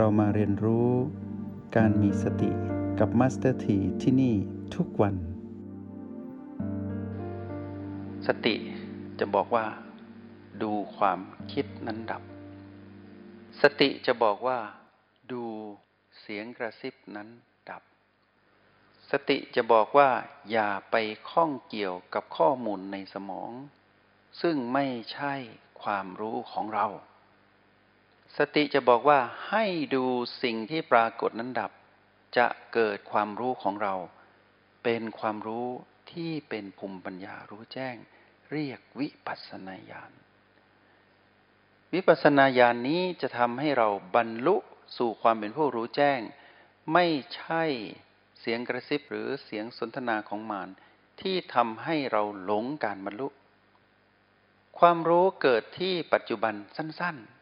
เรามาเรียนรู้การมีสติกับมาสเตอร์ทีที่นี่ทุกวัน สติจะบอกว่า ดูความคิดนั้นดับ สติจะบอกว่า ดูเสียงกระซิบนั้นดับ สติจะบอกว่า อย่าไปข้องเกี่ยวกับข้อมูลในสมอง ซึ่งไม่ใช่ความรู้ของเรา สติจะบอกว่าให้ดูสิ่งที่ปรากฏนั้นดับ จะเกิดความรู้ของเรา เป็นความรู้ที่เป็นภูมิปัญญารู้แจ้ง เรียกวิปัสสนาญาณวิปัสสนาญาณนนี้จะทำให้เราบรรลุสู่ความเป็นผู้รู้แจ้ง ไม่ใช่เสียงกระซิบหรือเสียงสนทนาของมารที่ทำให้เราหลงการบรรลุ ความรู้เกิดที่ปัจจุบันสั้น ๆ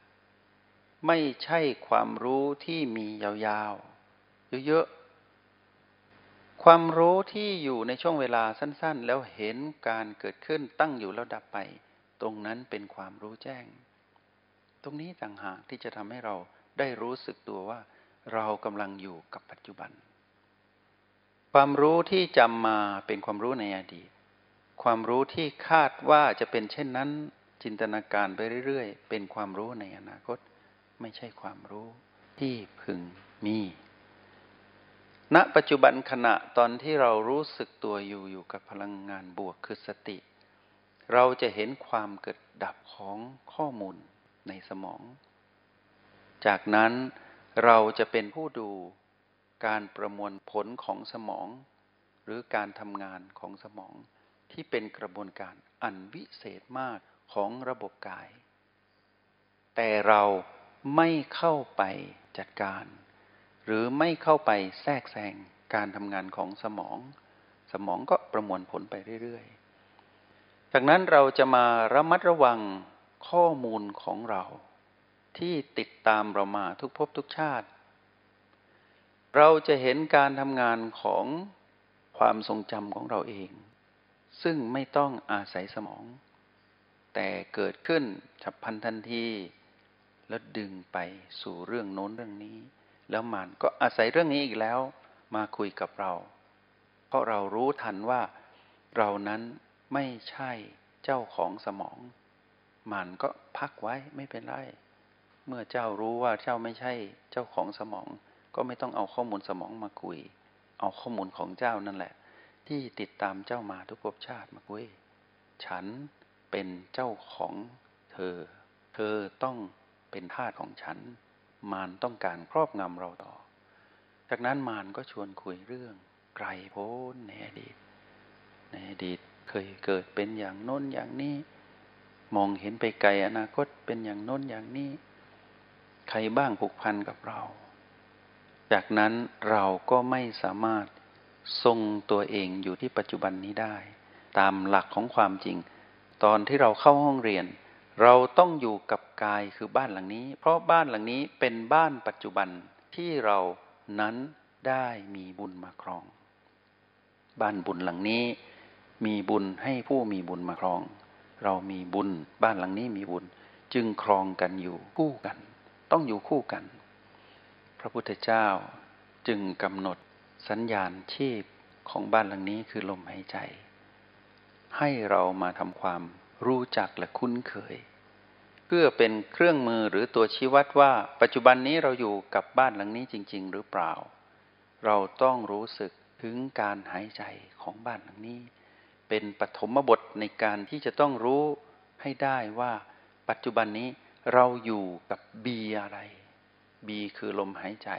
ไม่ใช่ความรู้ที่มียาวๆ เยอะๆ ความรู้ที่อยู่ในช่วงเวลาสั้นๆ แล้วเห็นการเกิดขึ้นตั้งอยู่แล้วดับไป ตรงนั้นเป็นความรู้แจ้ง ตรงนี้ต่างหากที่จะทำให้เราได้รู้สึกตัวว่า เรากำลังอยู่กับปัจจุบัน ความรู้ที่จำมาเป็นความรู้ในอดีต ความรู้ที่คาดว่าจะเป็นเช่นนั้น จินตนาการไปเรื่อยๆ เป็นความรู้ในอนาคต ไม่ใช่ความรู้ที่พึงมี ณ ปัจจุบันขณะตอนที่เรารู้สึกตัวอยู่อยู่กับพลังงานบวกคือสติ เราจะเห็นความเกิดดับของข้อมูลในสมอง จากนั้นเราจะเป็นผู้ดูการประมวลผลของสมอง หรือการทำงานของสมองที่เป็นกระบวนการอันวิเศษมากของระบบกาย แต่เรา ไม่เข้าไปจัดการ หรือไม่เข้าไปแทรกแซงการทำงานของสมอง สมองก็ประมวลผลไปเรื่อยๆ จากนั้นเราจะมาระมัดระวังข้อมูลของเรา ที่ติดตามเรามาทุกภพทุกชาติ เราจะเห็นการทำงานของความทรงจำของเราเอง ซึ่งไม่ต้องอาศัยสมอง แต่เกิดขึ้นฉับพลันทันที แล้วดึงไปสู่เรื่องโน้นเรื่องนี้ แล้วมันก็อาศัยเรื่องนี้อีกแล้วมาคุยกับเรา เพราะเรารู้ทันว่าเรานั้นไม่ใช่เจ้าของสมอง มันก็พักไว้ไม่เป็นไร เมื่อเจ้ารู้ว่าเจ้าไม่ใช่เจ้าของสมอง ก็ไม่ต้องเอาข้อมูลสมองมาคุย เอาข้อมูลของเจ้านั่นแหละ ที่ติดตามเจ้ามาทุกภพชาติมาคุย ฉันเป็นเจ้าของเธอ เธอต้อง เป็นทาสของฉัน มารต้องการครอบงำเราต่อ จากนั้นมารก็ชวนคุยเรื่อง ไกลโพ้นในอดีต ในอดีตเคยเกิดเป็นอย่างโน้นอย่างนี้ มองเห็นไปไกลอนาคตเป็นอย่างโน้นอย่างนี้ ใครบ้างผูกพันกับเรา จากนั้นเราก็ไม่สามารถทรงตัวเองอยู่ที่ปัจจุบันนี้ได้ ตามหลักของความจริง ตอนที่เราเข้าห้องเรียน เราต้องอยู่กับกายคือบ้านหลังนี้ เพราะบ้านหลังนี้เป็นบ้านปัจจุบันที่เรานั้นได้มีบุญมาครอง บ้านบุญหลังนี้ มีบุญให้ผู้มีบุญมาครอง เรามีบุญ บ้านหลังนี้มีบุญ จึงครองกันอยู่คู่กัน ต้องอยู่คู่กัน พระพุทธเจ้าจึงกำหนดสัญญาณชีพของบ้านหลังนี้คือลมหายใจ ให้เรามาทำความ รู้จักและคุ้นเคย เพื่อเป็นเครื่องมือหรือตัวชี้วัดว่า ปัจจุบันนี้เราอยู่กับบ้านหลังนี้จริง ๆ หรือเปล่า เราต้องรู้สึกถึงการหายใจของบ้านหลังนี้ เป็นปฐมบทในการที่จะต้องรู้ให้ได้ว่า ปัจจุบันนี้เราอยู่กับบีอะไรบีคือลมหายใจ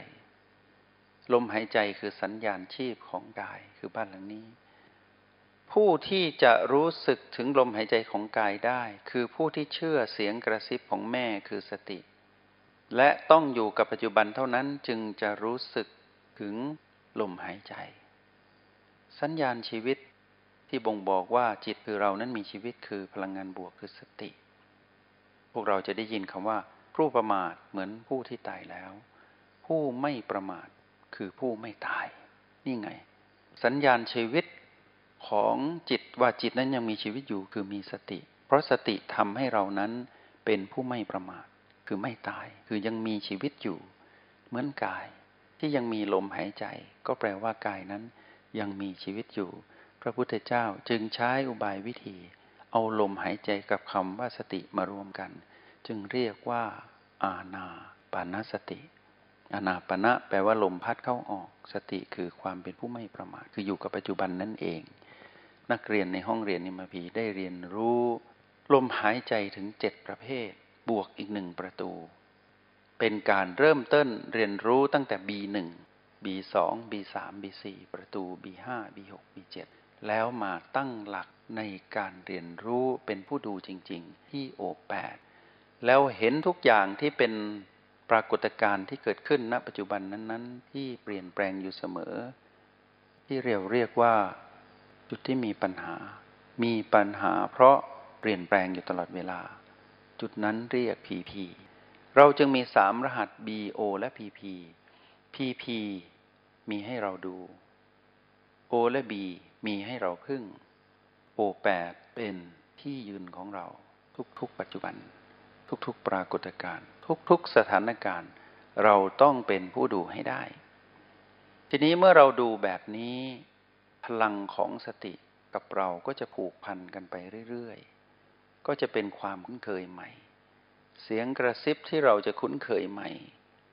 ลมหายใจคือสัญญาณชีพของกายคือบ้านหลังนี้ ผู้ที่จะรู้สึกถึงลมหายใจของกายได้ คือผู้ที่เชื่อเสียงกระซิบของแม่คือสติ และต้องอยู่กับปัจจุบันเท่านั้นจึงจะรู้สึกถึงลมหายใจ สัญญาณชีวิตที่บ่งบอกว่าจิตคือเรานั้นมีชีวิตคือพลังงานบวกคือสติ พวกเราจะได้ยินคำว่า ผู้ประมาทเหมือนผู้ที่ตายแล้ว ผู้ไม่ประมาทคือผู้ไม่ตาย นี่ไง สัญญาณชีวิต ของจิตว่าจิตนั้นยังมีชีวิตอยู่คือมีสติ เพราะสติทำให้เรานั้นเป็นผู้ไม่ประมาท คือไม่ตาย คือยังมีชีวิตอยู่ เหมือนกาย ที่ยังมีลมหายใจ ก็แปลว่ากายนั้นยังมีชีวิตอยู่ พระพุทธเจ้าจึงใช้อุบายวิธี เอาลมหายใจกับคำว่าสติมารวมกัน จึงเรียกว่า อาณาปานสติ อาณาปณะแปลว่าลมพัดเข้าออก สติคือความเป็นผู้ไม่ประมาท คืออยู่กับปัจจุบันนั่นเอง นักเรียนในห้องเรียนนิมพีได้เรียนรู้ลมหายใจถึงเจ็ดประเภท บวกอีกหนึ่งประตู เป็นการเริ่มต้นเรียนรู้ตั้งแต่ B1 B2 B3 B4 ประตู B5 B6 B7 แล้วมาตั้งหลักในการเรียนรู้เป็นผู้ดูจริง ๆ ที่โอ8แล้วเห็นทุกอย่างที่เป็นปรากฏการณ์ที่เกิดขึ้นณ ปัจจุบันนั้น ๆ ที่เปลี่ยนแปลงอยู่เสมอ ที่เรียกเรียกว่า จุดที่มีปัญหา มีปัญหาเพราะเปลี่ยนแปลงอยู่ตลอดเวลา จุดนั้นเรียก PP เราจึงมีสามรหัส BO และ PP PP มีให้เราดู O และ B มีให้เราพึ่ง O8 เป็นที่ยืนของเราทุกๆ ปัจจุบัน ทุกๆ ปรากฏการณ์ ทุกๆ สถานการณ์ เราต้องเป็นผู้ดูให้ได้ ทีนี้เมื่อเราดูแบบนี้ พลังของสติกับเราก็จะผูกพันกันไปเรื่อยๆ ก็จะเป็นความคุ้นเคยใหม่ เสียงกระซิบที่เราจะคุ้นเคยใหม่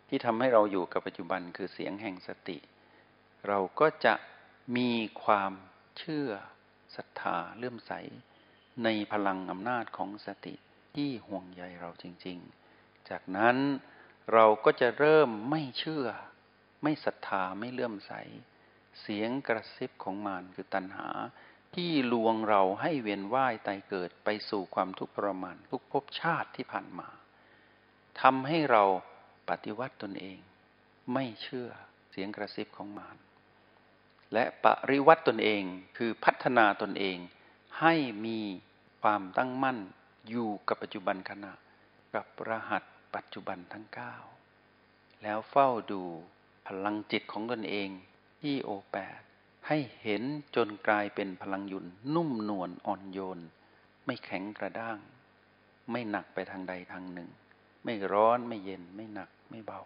ที่ทำให้เราอยู่กับปัจจุบันคือเสียงแห่งสติ เราก็จะมีความเชื่อศรัทธาเลื่อมใส ในพลังอำนาจของสติที่ห่วงใยเราจริง ๆ จากนั้นเราก็จะเริ่มไม่เชื่อ ไม่ศรัทธาไม่เลื่อมใส เสียงกระซิบของมารคือตัณหา ที่ลวงเราให้เวียนว่ายตายเกิดไปสู่ความทุกข์ทรมานทุกภพชาติที่ผ่านมาทำให้เราปฏิวัติตนเอง ไม่เชื่อเสียงกระซิบของมารและปริวัติตนเองคือพัฒนาตนเอง ให้มีความตั้งมั่นอยู่กับปัจจุบันขณะ กับรหัสปัจจุบันทั้ง 9 แล้วเฝ้าดูพลังจิตของตนเอง ที่โอแปดให้เห็นจนกลายเป็นพลังยุนนุ่มนวลอ่อนโยน ไม่แข็งกระด้าง ไม่หนักไปทางใดทางหนึ่ง ไม่ร้อนไม่เย็นไม่หนักไม่เบา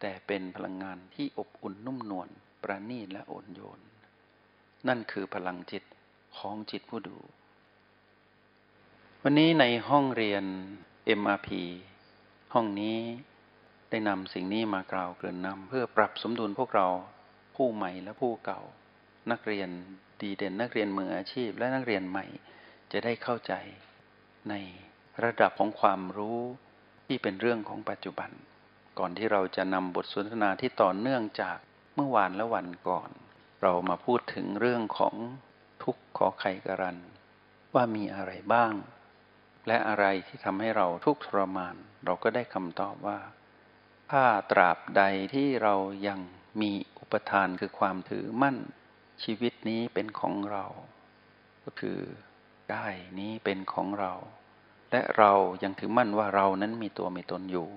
แต่เป็นพลังงานที่อบอุ่นนุ่มนวลประณีตและอ่อนโยน นั่นคือพลังจิตของจิตผู้ดู วันนี้ในห้องเรียน MRP ห้องนี้ได้นำสิ่งนี้มากล่าวเกริ่นนำเพื่อปรับสมดุลพวกเรา ผู้ใหม่และผู้เก่า นักเรียนดีเด่นนักเรียนมืออาชีพ และนักเรียนใหม่จะได้เข้าใจในระดับของความรู้ที่เป็นเรื่องของปัจจุบัน ก่อนที่เราจะนำบทสนทนาที่ต่อเนื่องจากเมื่อวานและวันก่อน เรามาพูดถึงเรื่องของทุกข์ขอไขกรัน ว่ามีอะไรบ้าง และอะไรที่ทำให้เราทุกข์ทรมาน เราก็ได้คำตอบว่า ถ้าตราบใดที่เรายัง มีอุปทานคือความถือมั่นชีวิตนี้เป็นของเรา ก็คือกายนี้เป็นของเรา และเรายังถือมั่นว่าเรานั้นมีตัวมีตนอยู่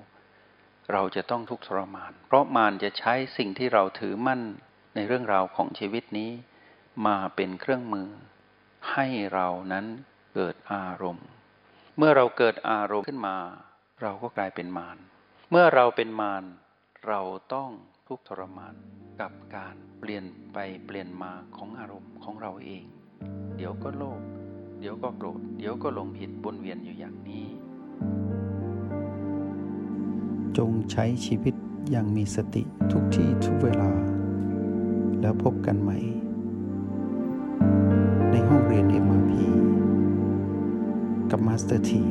เราจะต้องทุกข์ทรมาน เพราะมารจะใช้สิ่งที่เราถือมั่นในเรื่องราวของชีวิตนี้ มาเป็นเครื่องมือ ให้เรานั้นเกิดอารมณ์ เมื่อเราเกิดอารมณ์ขึ้นมา เราก็กลายเป็นมารเมื่อเราเป็นมารเราต้อง ทุกข์ทรมานกับการเปลี่ยนไปเปลี่ยนมาของอารมณ์ของเราเอง เดี๋ยวก็โลภเดี๋ยวก็โกรธเดี๋ยวก็หลงผิดวนเวียนอยู่อย่างนี้ จงใช้ชีวิตอย่างมีสติทุกที่ทุกเวลา แล้วพบกันใหม่ ในห้องเรียน MRP กับมาสเตอร์ที